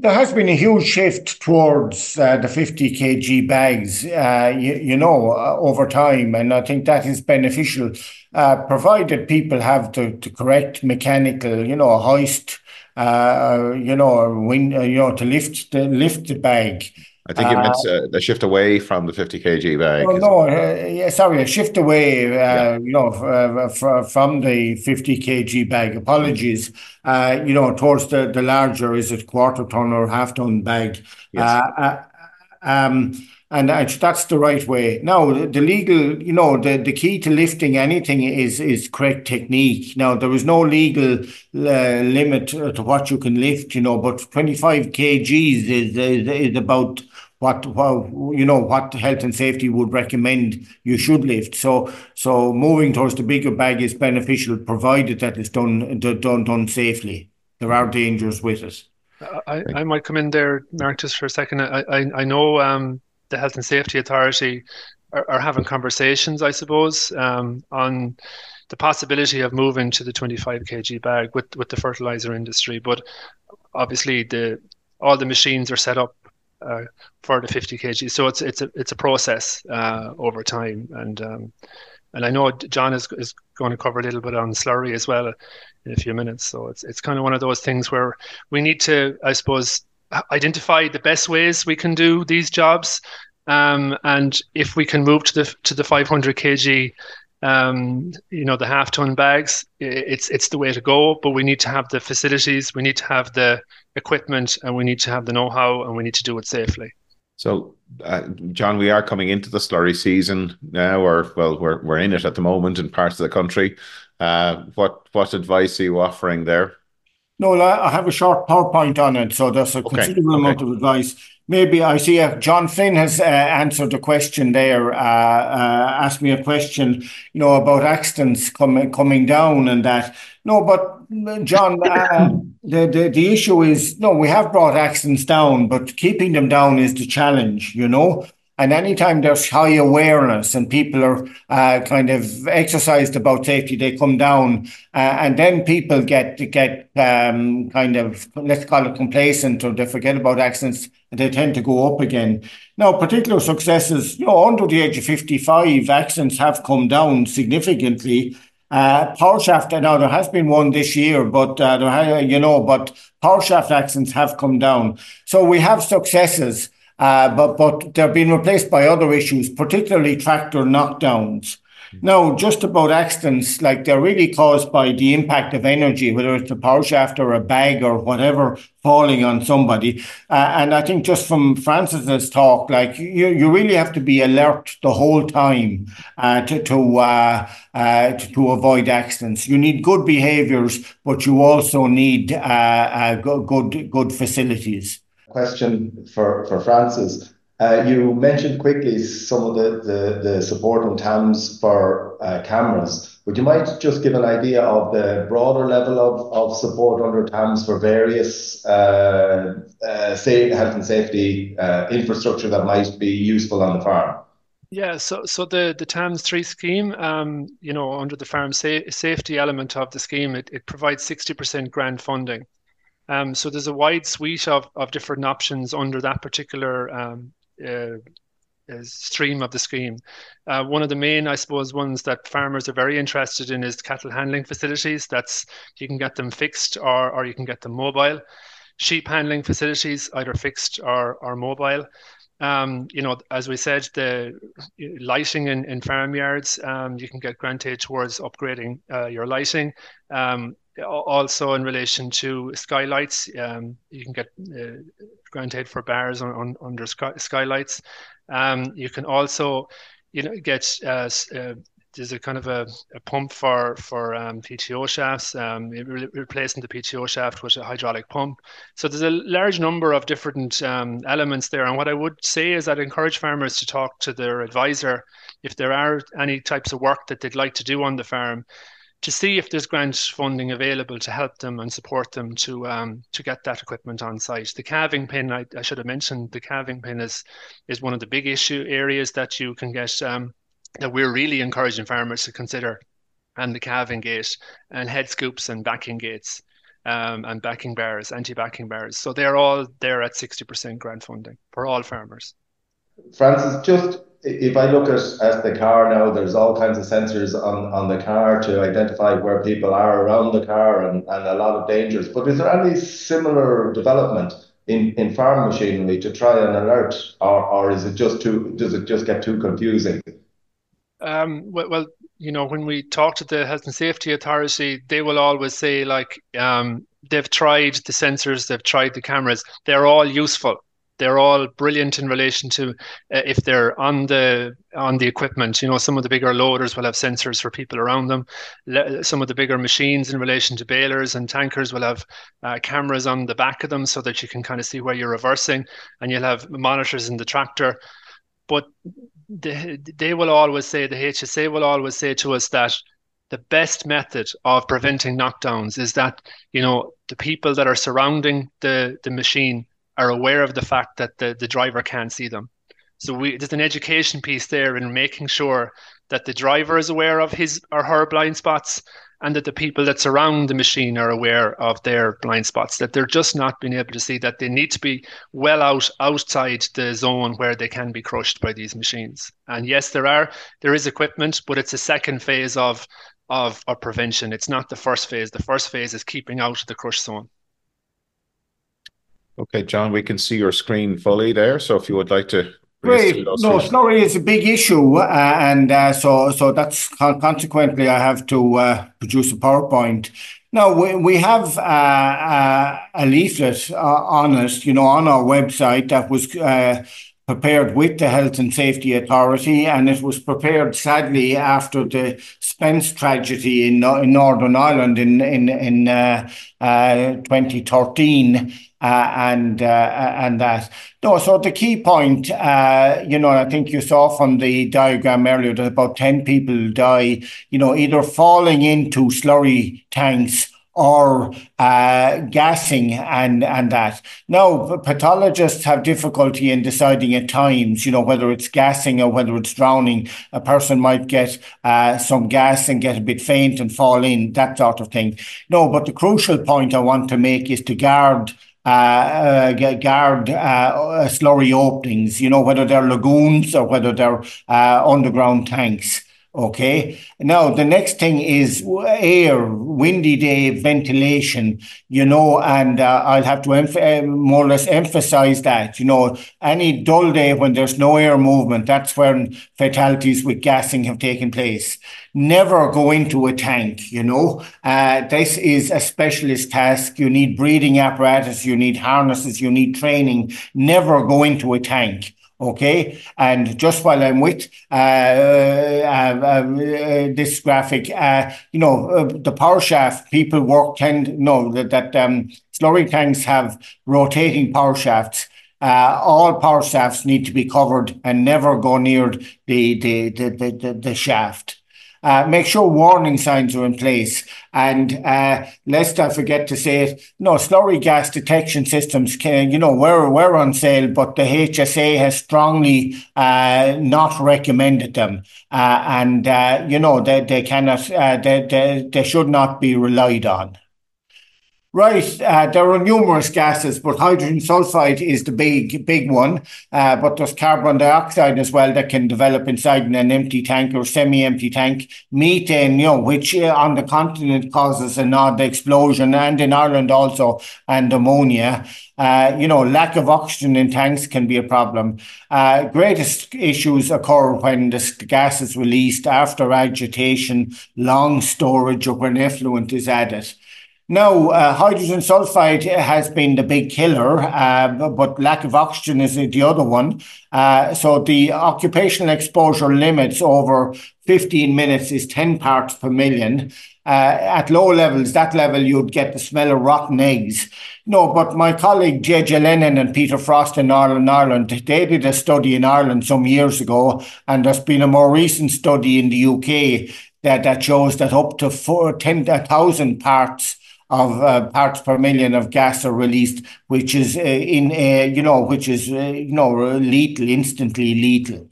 there has been a huge shift towards uh, the 50 kg bags uh, you, you, know uh, over time and i think that is beneficial uh, provided people have the, the correct mechanical you know hoist you know win, you know to lift the lift the bag I think you meant uh, a shift away from the 50 kg bag. Oh, no, uh, yeah, sorry, a shift away, uh, yeah. you know, uh, from the 50 kg bag. Apologies, uh, you know, towards the, the larger, is it quarter ton or half ton bag? Yes. Uh, um, and that's the right way. Now, the legal, you know, the, the key to lifting anything is is correct technique. Now, there is no legal uh, limit to what you can lift, you know, but 25 kgs is, is, is about what, what you know what health and safety would recommend you should lift. So so moving towards the bigger bag is beneficial, provided that it's done done done safely. There are dangers with it. I, I might come in there, Mark, just for a second. I I, I know um, the Health and Safety Authority are, are having conversations, I suppose, um, on the possibility of moving to the 25 kg bag with with the fertilizer industry. But obviously, the all the machines are set up uh, for the 50 kg. So it's it's a it's a process uh, over time, and um, and I know John is is going to cover a little bit on slurry as well in a few minutes. So it's it's kind of one of those things where we need to, I suppose, identify the best ways we can do these jobs, um, and if we can move to the to the 500 kg um, you know the half ton bags it's it's the way to go. But we need to have the facilities we need to have the equipment and we need to have the know-how and we need to do it safely. So uh, john we are coming into the slurry season now or well we're, we're in it at the moment in parts of the country. Uh, what what advice are you offering there no i have a short powerpoint on it so there's a okay. considerable okay. amount of advice Maybe I see uh, John Flynn has uh, answered a question there, uh, uh, asked me a question, you know, about accidents coming coming down and that. No, but John, uh, the, the the issue is no, we have brought accidents down, but keeping them down is the challenge, you know. And anytime there's high awareness and people are uh, kind of exercised about safety, they come down, uh, and then people get get um, kind of let's call it complacent, or they forget about accidents, and they tend to go up again. Now, particular successes, you know, under the age of fifty-five, accidents have come down significantly. Uh, power shaft, now there has been one this year, but uh, there, you know, but power shaft accidents have come down. So we have successes. Uh, but but they're being replaced by other issues, particularly tractor knockdowns. Now, just about accidents, like they're really caused by the impact of energy, whether it's a power shaft or a bag or whatever falling on somebody. Uh, and I think just from Francis's talk, like you, you really have to be alert the whole time uh, to to, uh, uh to, to avoid accidents. You need good behaviours, but you also need uh, uh, good good facilities question for, Francis. Uh, you mentioned quickly some of the, support on TAMS for uh, cameras. Would you mind just give an idea of the broader level of, support under TAMS for various uh, health and safety infrastructure that might be useful on the farm? Yeah, so the TAMS three scheme, um, you know, under the farm safety element of the scheme, it, provides sixty percent grant funding. Um, so there's a wide suite of, of different options under that particular um, uh, uh, stream of the scheme. Uh, one of the main, I suppose, ones that farmers are very interested in is cattle handling facilities. That's you can get them fixed or, or you can get them mobile. Sheep handling facilities, either fixed or, or mobile. Um, you know, as we said, the lighting in, in farmyards, um, you can get granted towards upgrading uh, your lighting. Um, also in relation to skylights, um, you can get uh, granted for bars on, on under sky, skylights. Um, you can also, you know, get uh, uh, there's a kind of a, a pump for for um, PTO shafts, um, re- replacing the PTO shaft with a hydraulic pump. So there's a large number of different um, elements there. And what I would say is I'd encourage farmers to talk to their advisor if there are any types of work that they'd like to do on the farm to see if there's grant funding available to help them and support them to um, to get that equipment on site. The calving pen, I, I, should have mentioned, the calving pen is is one of the big issue areas that you can get um, that we're really encouraging farmers to consider, and the calving gate and head scoops and backing gates. Um, and backing bars, anti-backing bars. So they're all there at 60% grant funding for all farmers. Francis, just if I look at, at the car now, there's all kinds of sensors on, on the car to identify where people are around the car and, and a lot of dangers. But is there any similar development in, in farm machinery to try and alert, or, or is it just too does it just get too confusing? Um, well, well, you know, when we talk to the health and safety authority, they will always say like um, they've tried the sensors, they've tried the cameras, they're all useful they're all brilliant in relation to uh, if they're on the on the equipment. You know, some of the bigger loaders will have sensors for people around them. Le- some of the bigger machines in relation to balers and tankers will have uh, cameras on the back of them so that you can kind of see where you're reversing, and you'll have monitors in the tractor. But they, they will always say the HSA will always say to us that the best method of preventing knockdowns is that you know the people that are surrounding the the machine are aware of the fact that the, the driver can't see them. So we, there's an education piece there in making sure that the driver is aware of his or her blind spots and that the people that surround the machine are aware of their blind spots, that they're just not being able to see that they need to be well out outside the zone where they can be crushed by these machines. And yes, there are there is equipment, but it's a second phase of of, of prevention. It's not the first phase. The first phase is keeping out of the crush zone. Okay, John, we can see your screen fully there. So if you would like to. Great. No, slurry is a big issue. Uh, and uh, so so that's consequently, I have to uh, produce a PowerPoint. Now, we, we have uh, uh, a leaflet uh, on it, you know, on our website that was prepared with the Health and Safety Authority, and it was prepared sadly after the Spence tragedy in, in Northern Ireland in in in uh, uh, 2013. Uh, and uh, and that. No, so the key point, uh, you know, I think you saw from the diagram earlier that about ten people die, you know, either falling into slurry tanks or uh, gassing and and that. Now, pathologists have difficulty in deciding at times, you know, whether it's gassing or whether it's drowning. A person might get uh, some gas and get a bit faint and fall in, that sort of thing. No, but the crucial point I want to make is to guard. Uh, uh, guard uh, slurry openings, you know, whether they're lagoons or whether they're uh, underground tanks. Okay. Now, the next thing is air, windy day, ventilation, you know, and uh, I'll have to emph- more or less emphasize that, you know, any dull day when there's no air movement, that's when fatalities with gassing have taken place. Never go into a tank, you know. Uh, this is a specialist task. You need breathing apparatus, you need harnesses, you need training. Never go into a tank. Okay, and just while I'm with uh, uh, uh, uh this graphic, uh, you know, uh, the power shaft people work tend know that, that um, slurry tanks have rotating power shafts. all power shafts need to be covered and never go near the the the, the, the shaft. Uh, make sure warning signs are in place. And uh, lest I forget to say it, no, slurry gas detection systems can, you know, we're, we're on sale, but the HSA has strongly uh, not recommended them. Uh, and, uh, you know, they, they cannot, uh, they, they, they should not be relied on. Right, uh, there are numerous gases, but hydrogen sulfide is the big, big one. Uh, but there's carbon dioxide as well that can develop inside in an empty tank or semi-empty tank. Methane, you know, which uh, on the continent causes an odd explosion, and in Ireland also, and ammonia. Uh, you know, lack of oxygen in tanks can be a problem. Uh, greatest issues occur when the gas is released after agitation, long storage, or when effluent is added. No, uh, hydrogen sulfide has been the big killer, uh, but lack of oxygen is the other one. Uh, so the occupational exposure limits over 15 minutes is 10 parts per million. Uh, at low levels, that level, you'd get the smell of rotten eggs. No, but my colleague J.J. Lennon and Peter Frost in Ireland, Ireland, they did a study in Ireland some years ago, and there's been a more recent study in the UK that, that shows that up to four, 10,000 parts of uh, parts per million of gas are released, which is uh, in uh, you know which is uh, you know lethal, instantly lethal.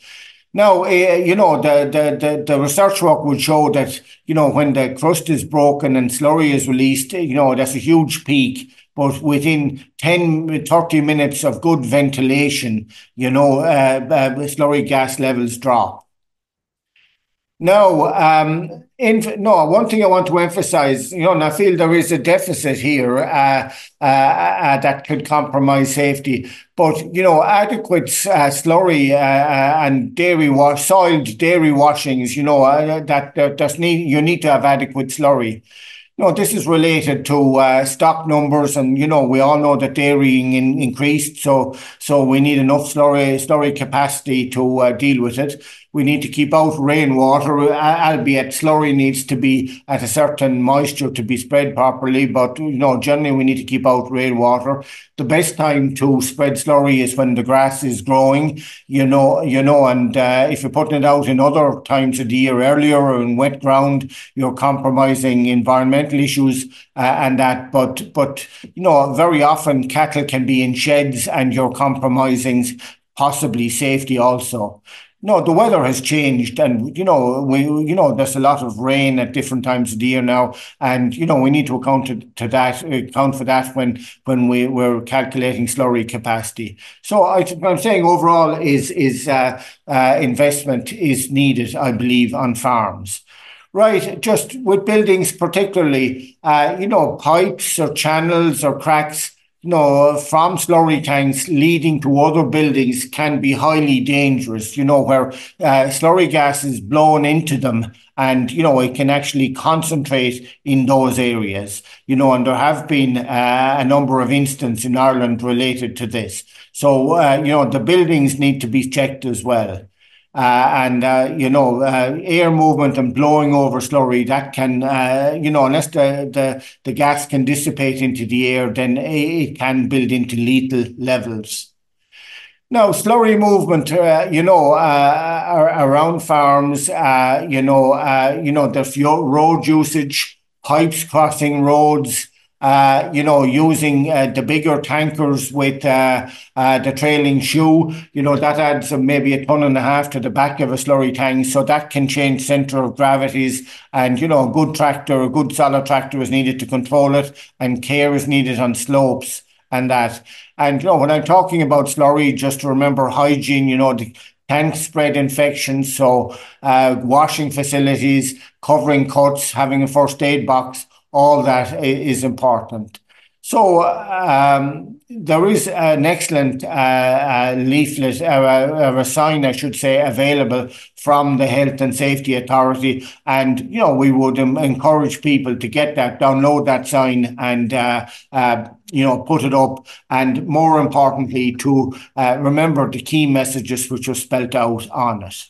Now, uh, you know, the, the, the, research work would show that, you know, when the crust is broken and slurry is released, you know, that's a huge peak. But within 10, 30 minutes of good ventilation, you know, uh, slurry gas levels drop. No, um, in, no. One thing I want to emphasise, you know, and I feel there is a deficit here uh, uh, uh, that could compromise safety. But you know, adequate uh, slurry uh, uh, and dairy wash, soiled dairy washings, you know, that, that does need you need to have adequate slurry. No, this is related to uh, stock numbers, and you know we all know that dairying in, increased, so so we need enough slurry slurry capacity to uh, deal with it. We need to keep out rainwater, albeit slurry needs to be at a certain moisture to be spread properly. But you know, generally we need to keep out rainwater. The best time to spread slurry is when the grass is growing. You know, you know, and uh, if you're putting it out in other times of the year, earlier or in wet ground, you're compromising environmental issues uh, and that. But but you know, very often cattle can be in sheds, and you're compromising possibly safety also. No, the weather has changed, and you know we you know there's a lot of rain at different times of the year now, and you know we need to account to, to that account for that when when we we're calculating slurry capacity. So I, I'm saying overall is is uh, uh, investment is needed, I believe, on farms. Right, just with buildings particularly, uh, you know, pipes or channels or cracks you know, from slurry tanks leading to other buildings can be highly dangerous, you know, where uh, slurry gas is blown into them and, you know, it can actually concentrate in those areas, you know, and there have been uh, a number of instances in Ireland related to this. So, uh, you know, the buildings need to be checked as well. Uh, and uh, you know uh, air movement and blowing over slurry that can uh, you know unless the, the the gas can dissipate into the air then it can build into lethal levels. Now slurry movement uh, you know uh, around farms you know you know there's road usage pipes crossing roads uh, you know, using uh, the bigger tankers with uh, uh, the trailing shoe, you know, that adds maybe a ton and a half to the back of a slurry tank. So that can change center of gravities. And, you know, a good tractor, a good solid tractor is needed to control it, and care is needed on slopes and that. And, you know, when I'm talking about slurry, just to remember hygiene, you know, the, can spread infections. So, uh, washing facilities, covering cuts, having a first aid box, all that is important. So um, there is an excellent uh, uh, leaflet, uh, a sign, I should say, available from the Health and Safety Authority, and you know we would um, encourage people to get that, download that sign, and uh, uh, you know put it up, and more importantly to uh, remember the key messages which are spelt out on it.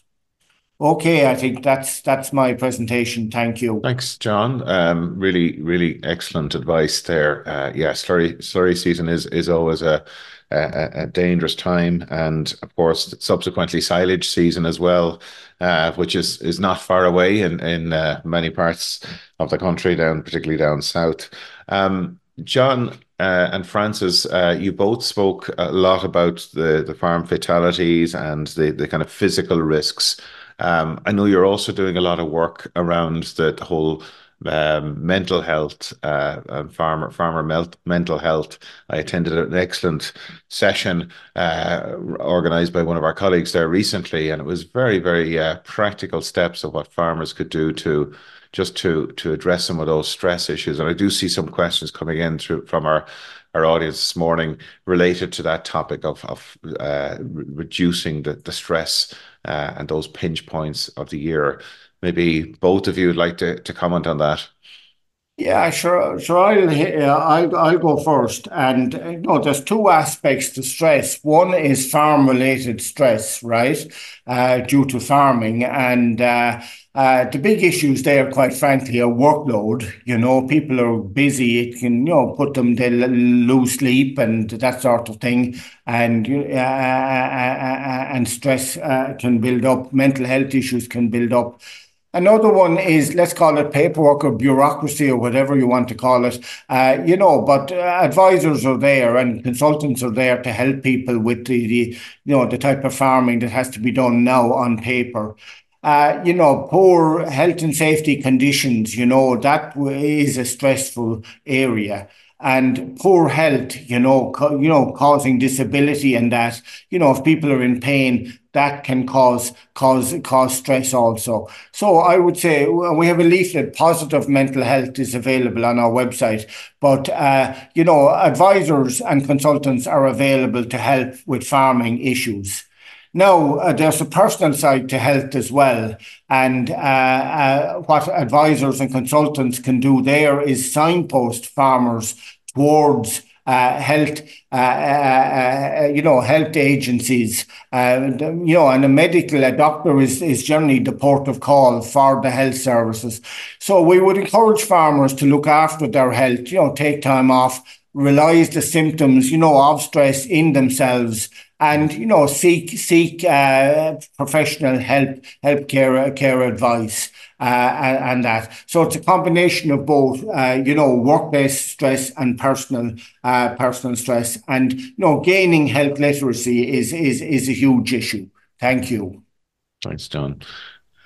Okay, I think that's that's my presentation. Thank you. Thanks, John. Um, really, really excellent advice there. Uh, yeah, slurry slurry season is is always a, a, a dangerous time, and of course, subsequently silage season as well, uh, which is is not far away in in uh, many parts of the country, down particularly down south. Um, John, uh, and Francis, uh, you both spoke a lot about the, the farm fatalities and the, the kind of physical risks I know you're also doing a lot of work around the, whole um, mental health uh, farmer farmer mental health. I attended an excellent session uh, organized by one of our colleagues there recently, and it was very very uh, practical steps of what farmers could do to just to to address some of those stress issues. And I do see some questions coming in through from our our audience this morning related to that topic of of uh, reducing the the stress uh, and those pinch points of the year. Maybe both of you would like to, to comment on that. Yeah, sure. Sure, I'll, uh, I'll, I'll go first. And uh, you know, there's two aspects to stress. One is farm-related stress, right, uh, due to farming, and uh, uh, the big issues there, quite frankly, are workload. You know, people are busy. It can, you know, put them they lose sleep and that sort of thing, and uh, and stress can build up. Mental health issues can build up. Another one is let's call it paperwork or bureaucracy or whatever you want to call it. Uh, you know, but uh, advisors are there and consultants are there to help people with the, the you know the type of farming that has to be done now on paper. Uh, you know, poor health and safety conditions. You know that is a stressful area and poor health, you know, you know, causing disability and that, you know, if people are in pain, that can cause cause cause stress also. So I would say we have a leaflet. Positive mental health is available on our website, but uh, you know, advisors and consultants are available to help with farming issues. Now, uh, there's a personal side to health as well. And uh, uh, what advisors and consultants can do there is signpost farmers towards uh, health, uh, uh, you know, health agencies, you know, and a medical, a doctor is, is generally the port of call for the health services. So we would encourage farmers to look after their health, you know, take time off, realize the symptoms, you know, of stress in themselves and you know seek seek uh, professional help help care care advice uh, and, that. So it's a combination of both uh, you know workplace stress and personal uh, personal stress. And you know gaining health literacy is is is a huge issue. Thank you. Thanks john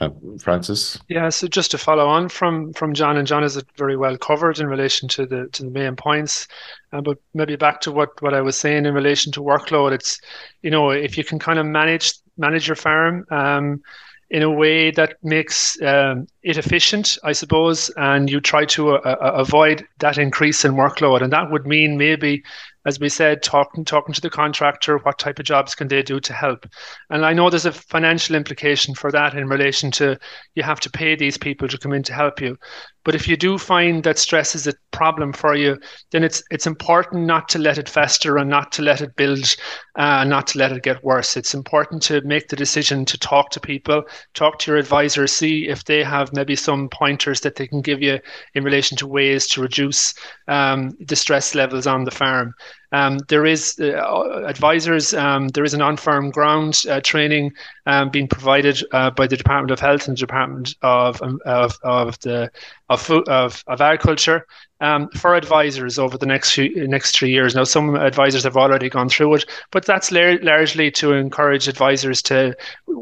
uh, Francis? Yeah, so just to follow on from from John, and John has it very well covered in relation to the to the main points. Uh, but maybe back to what what I was saying in relation to workload, it's you know if you can kind of manage manage your farm. Um, in a way that makes um, it efficient, I suppose, and you try to uh, uh avoid that increase in workload. And that would mean maybe as we said, talking talking to the contractor, what type of jobs can they do to help? And I know there's a financial implication for that in relation to you have to pay these people to come in to help you. But if you do find that stress is a problem for you, then it's it's important not to let it fester and not to let it build, uh, not to let it get worse. It's important to make the decision to talk to people, talk to your advisor, see if they have maybe some pointers that they can give you in relation to ways to reduce um, the stress levels on the farm. Um, there is uh, advisors. Um, there is an on-farm ground uh, training um, being provided uh, by the Department of Health and the Department of um, of, of the of food, of, of agriculture um, for advisors over the next few, next three years. Now, some advisors have already gone through it, but that's lar- largely to encourage advisors to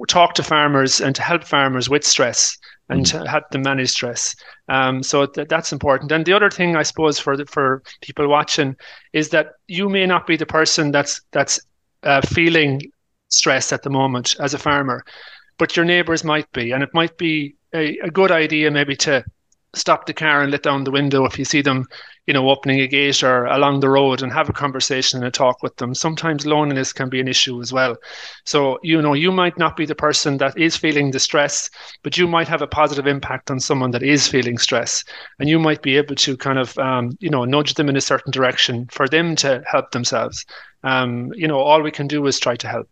talk to farmers and to help farmers with stress and mm. to help them manage stress. Um, so th- that's important. And the other thing, I suppose, for the, for people watching, is that you may not be the person that's that's uh, feeling stress at the moment as a farmer, but your neighbours might be, and it might be a, a good idea maybe to stop the car and let down the window if you see them, you know, opening a gate or along the road and have a conversation and a talk with them. Sometimes loneliness can be an issue as well. So, you know, you might not be the person that is feeling the stress, but you might have a positive impact on someone that is feeling stress. And you might be able to kind of, um, you know, nudge them in a certain direction for them to help themselves. Um, you know, all we can do is try to help.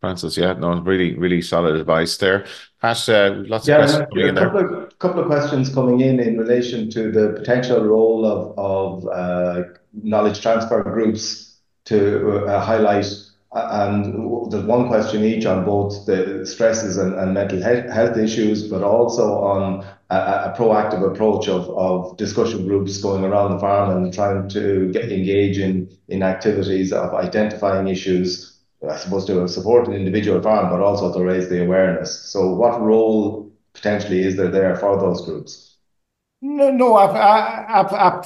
Francis, yeah, no, really, really solid advice there. Pat, uh, lots yeah, of questions coming in there. A couple of, couple of questions coming in in relation to the potential role of, of uh, knowledge transfer groups to uh, highlight. And there's one question each on both the stresses and, and mental health issues, but also on a, a, proactive approach of, of discussion groups going around the farm and trying to get engage in, in activities of identifying issues I suppose to support an individual farm, but also to raise the awareness. So, what role potentially is there there for those groups? No, no,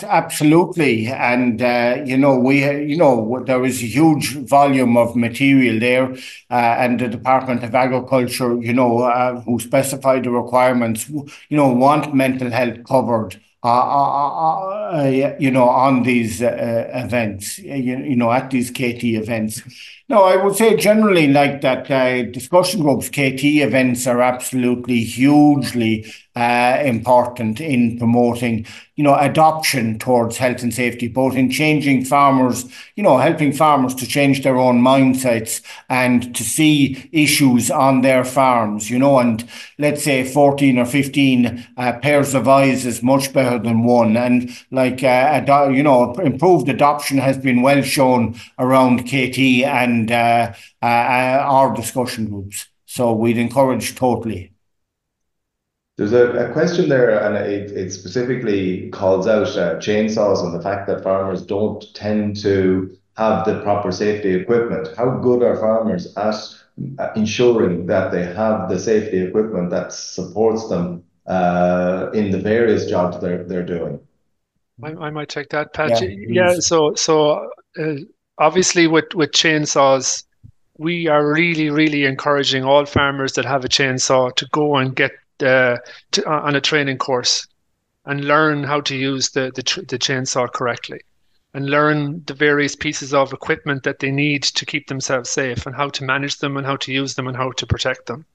absolutely, and uh, you know we, you know, there is a huge volume of material there, uh, and the Department of Agriculture, you know, uh, who specify the requirements, you know, want mental health covered. Uh, uh, uh, you know, on these events, you, you know, at these KT events. No, I would say generally like that uh, discussion groups, KT events are absolutely hugely uh, important in promoting, you know, adoption towards health and safety, both in changing farmers, you know, helping farmers to change their own mindsets and to see issues on their farms, you know, and let's say 14 or 15 uh, pairs of eyes is much better than one. And like, uh, you know, improved adoption has been well shown around KT and uh, uh, our discussion groups. So we'd encourage totally. There's a, a question there, and it, it specifically calls out uh, chainsaws and the fact that farmers don't tend to have the proper safety equipment. How good are farmers at uh, ensuring that they have the safety equipment that supports them uh, in the various jobs they're they're doing? I, I might take that, Pat. Yeah, yeah so so uh, obviously with with chainsaws, we are really really encouraging all farmers that have a chainsaw to go and get uh, to, uh, on a training course and learn how to use the, the, the chainsaw correctly and learn the various pieces of equipment that they need to keep themselves safe and how to manage them and how to use them and how to protect them.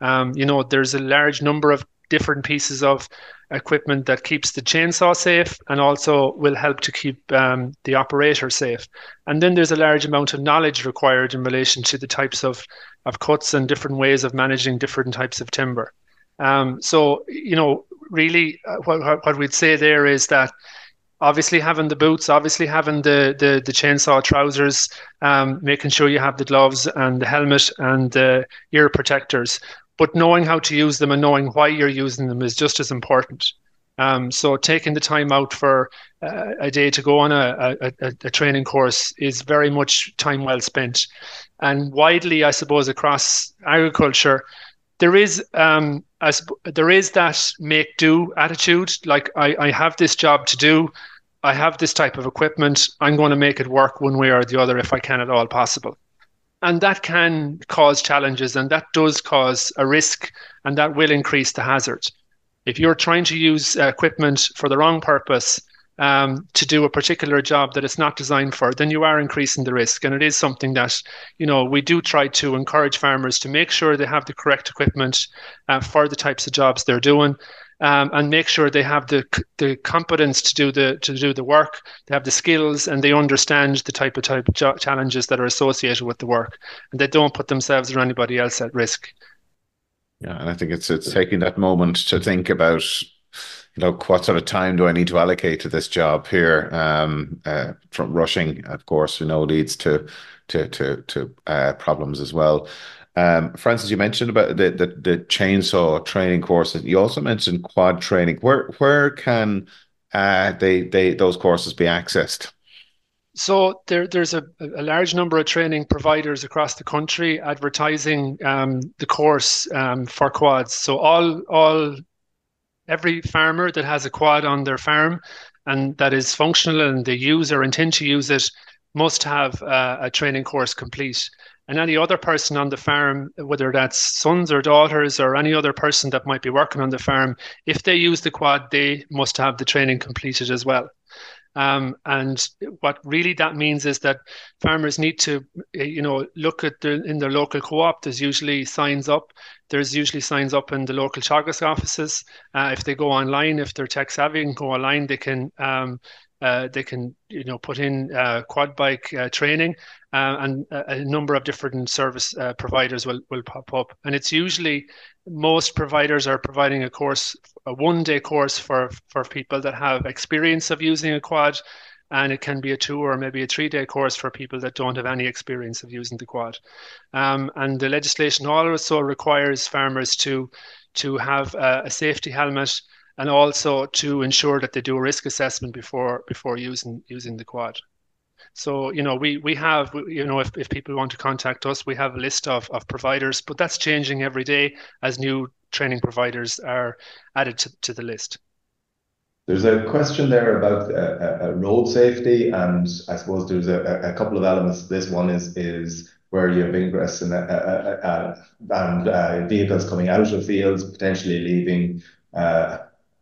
Um, you know, there's a large number of different pieces of equipment that keeps the chainsaw safe and also will help to keep um, the operator safe. And then there's a large amount of knowledge required in relation to the types of, of cuts and different ways of managing different types of timber. Um, so, you know, really uh, what, what we'd say there is that obviously having the boots, obviously having the the, the chainsaw trousers, um, making sure you have the gloves and the helmet and the ear protectors, but knowing how to use them and knowing why you're using them is just as important. Um, so taking the time out for uh, a day to go on a, a, a, training course is very much time well spent. And widely, I suppose, across agriculture, there is um, as there is that make do attitude. Like I, I have this job to do, I have this type of equipment. I'm going to make it work one way or the other if I can at all possible. And that can cause challenges, and that does cause a risk, and that will increase the hazard. If you're trying to use equipment for the wrong purpose, um, to do a particular job that it's not designed for, then you are increasing the risk. And it is something that, you know, we do try to encourage farmers to make sure they have the correct equipment uh, for the types of jobs they're doing. Um, and make sure they have the the competence to do the to do the work. They have the skills and they understand the type of type of challenges that are associated with the work, and they don't put themselves or anybody else at risk. Yeah, and I think it's it's taking that moment to think about you know, what sort of time do I need to allocate to this job here? Um, uh, from rushing, of course, you know, leads to to to to uh, problems as well. Um, Francis, you mentioned about the, the the chainsaw training courses. You also mentioned quad training. Where where can uh, they they those courses be accessed? So there, there's a, a, large number of training providers across the country advertising um, the course um, for quads. So all all every farmer that has a quad on their farm and that is functional and they use or intend to use it must have uh, a training course complete. And any other person on the farm, whether that's sons or daughters or any other person that might be working on the farm, if they use the quad, they must have the training completed as well. Um, and what really that means is that farmers need to, you know, look at in their local co-op. There's usually signs up. There's usually signs up in the local Teagasc offices. Uh, if they go online, if they're tech savvy and go online, they can um, uh, they can you know put in uh, quad bike uh, training uh, and a, a, number of different service uh, providers will, will pop up and it's usually most providers are providing a course a one day course for for people that have experience of using a quad and it can be a two or maybe a three day course for people that don't have any experience of using the quad um, and the legislation also requires farmers to to have a, a safety helmet and also to ensure that they do a risk assessment before before using using the quad. So you know we we have you know if, if people want to contact us, we have a list of, of providers, but that's changing every day as new training providers are added to, to the list. There's a question there about uh, uh, road safety, and I suppose there's a, a couple of elements. This one is is where you have ingress and, uh, uh, uh and uh, vehicles coming out of fields, potentially leaving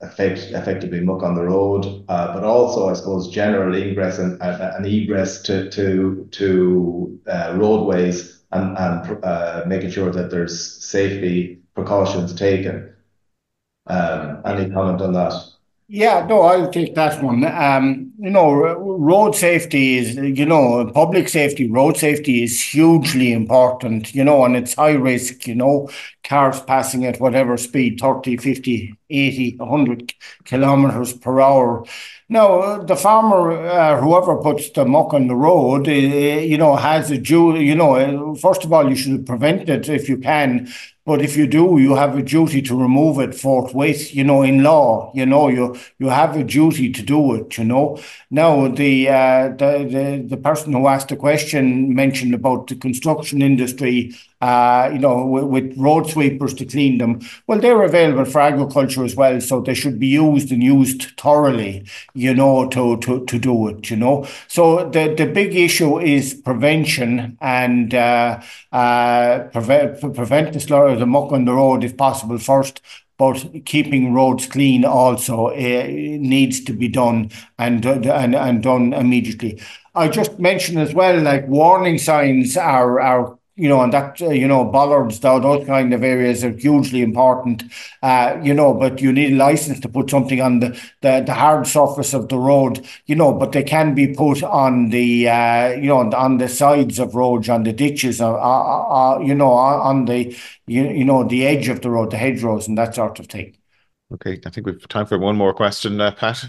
effect, effectively muck on the road, uh, but also, I suppose, general ingress and, egress to to to uh, roadways and and uh, making sure that there's safety precautions taken. Um, any comment on that? Yeah, no, I'll take that one. Um, you know, road safety is, you know, public safety, road safety is hugely important, you know, and it's high risk, you know, cars passing at whatever speed, 30, 50, 80, 100 kilometers per hour. Now, the farmer, uh, whoever puts the muck on the road, uh, you know, has a duty. you know, first of all, you should prevent it if you can. But if you do, you have a duty to remove it forthwith, you know, in law, you know, you, you have a duty to do it, you know. Now, the, uh, the, the, the person who asked the question mentioned about the construction industry uh, you know, with, with, road sweepers to clean them. Well, they're available for agriculture as well, so they should be used and used thoroughly, you know, to to, to do it, you know. So the, the big issue is prevention and uh, uh, prevent prevent the slur the muck on the road if possible first. But keeping roads clean also uh, needs to be done and, and and done immediately. I just mentioned as well, like warning signs are are you know, and that, uh, you know, bollards, those kind of areas are hugely important, uh, you know, but you need a license to put something on the, the, the hard surface of the road, you know, but they can be put on the, uh, you know, on the sides of roads, on the ditches, uh, uh, uh you know, on the, you, you know, the edge of the road, the hedgerows and that sort of thing. Okay, I think we've time for one more question, Pat.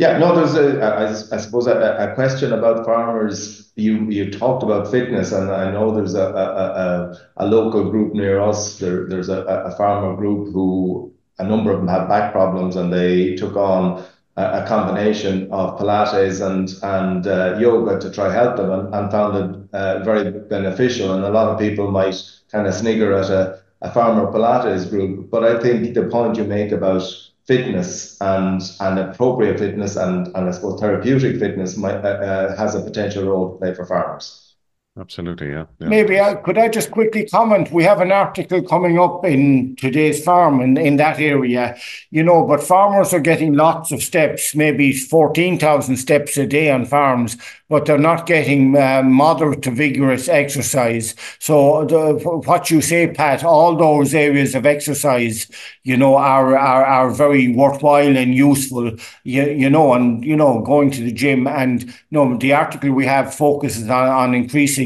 Yeah, no, there's a, I, I suppose a, a question about farmers. You you talked about fitness, and I know there's a a, a, a local group near us. There, there's a, a farmer group who a number of them had back problems, and they took on a, a combination of Pilates and and uh, yoga to try help them, and, and found it uh, very beneficial. And a lot of people might kind of snigger at a, a farmer Pilates group, but I think the point you make about fitness and and appropriate fitness and and I suppose therapeutic fitness might, uh, uh, has a potential role to play for farmers. Absolutely, yeah. yeah. Maybe I could I just quickly comment. We have an article coming up in today's farm in, in that area, you know, but farmers are getting lots of steps, maybe 14,000 steps a day on farms, but they're not getting uh, moderate to vigorous exercise. So the, what you say, Pat, all those areas of exercise, you know, are, are, are very worthwhile and useful, you, you know, and, you know, going to the gym and, you know, the article we have focuses on, on increasing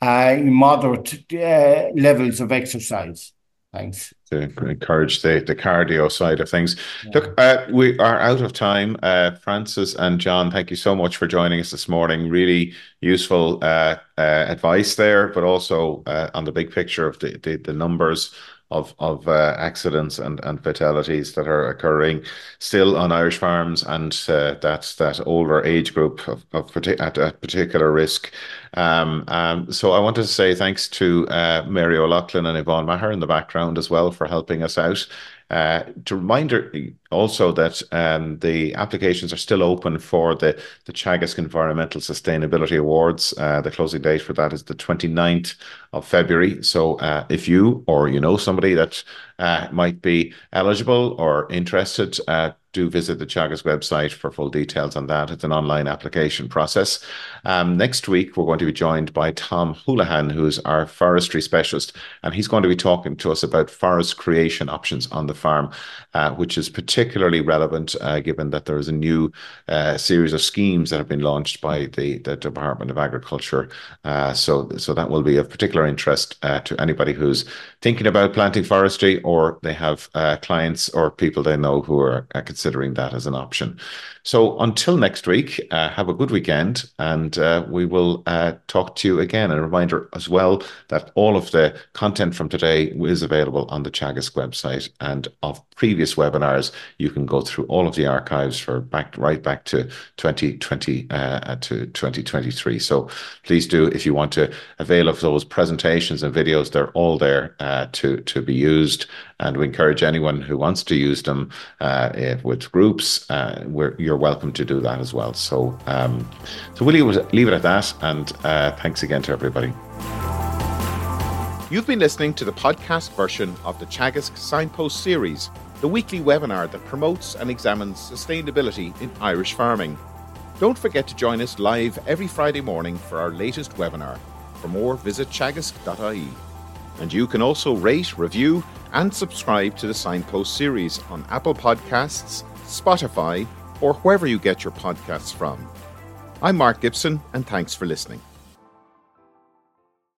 uh, moderate uh, levels of exercise. Thanks. To encourage the, the cardio side of things. Yeah. Look, uh, we are out of time. Uh, Francis and John, thank you so much for joining us this morning. Really useful uh, uh advice there, but also uh, on the big picture of the, the, the numbers of of uh, accidents and, and fatalities that are occurring still on Irish farms, and uh, that that older age group of, of at a particular risk. Um, um, so I wanted to say thanks to uh, Mary O'Loughlin and Yvonne Maher in the background as well for helping us out. Uh, to reminder also that um, the applications are still open for the, the Teagasc Environmental Sustainability Awards. Uh, the closing date for that is the 29th of February. So uh, if you or you know somebody that uh, might be eligible or interested, uh, do visit the Teagasc website for full details on that. It's an online application process. Um, next week, we're going to be joined by Tom Houlihan, who's our forestry specialist, and he's going to be talking to us about forest creation options on the farm, uh, which is particularly relevant uh, given that there is a new uh, series of schemes that have been launched by the, the Department of Agriculture. Uh, so, so that will be of particular interest uh, to anybody who's thinking about planting forestry or they have uh, clients or people they know who are considering considering that as an option. So until next week, uh, have a good weekend and uh, we will uh, talk to you again. And a reminder as well that all of the content from today is available on the Teagasc website and of previous webinars. You can go through all of the archives for back right back to 2020 uh, to 2023. So please do, if you want to avail of those presentations and videos, they're all there uh, to, to be used. And we encourage anyone who wants to use them uh, with groups, where you're you're welcome to do that as well. So, um, so we'll leave it, at that. And uh, thanks again to everybody. You've been listening to the podcast version of the Teagasc Signpost series, the weekly webinar that promotes and examines sustainability in Irish farming. Don't forget to join us live every Friday morning for our latest webinar. For more, visit teagasc.ie. And you can also rate, review, and subscribe to the Signpost series on Apple Podcasts, Spotify, or wherever you get your podcasts from. I'm Mark Gibson, and thanks for listening.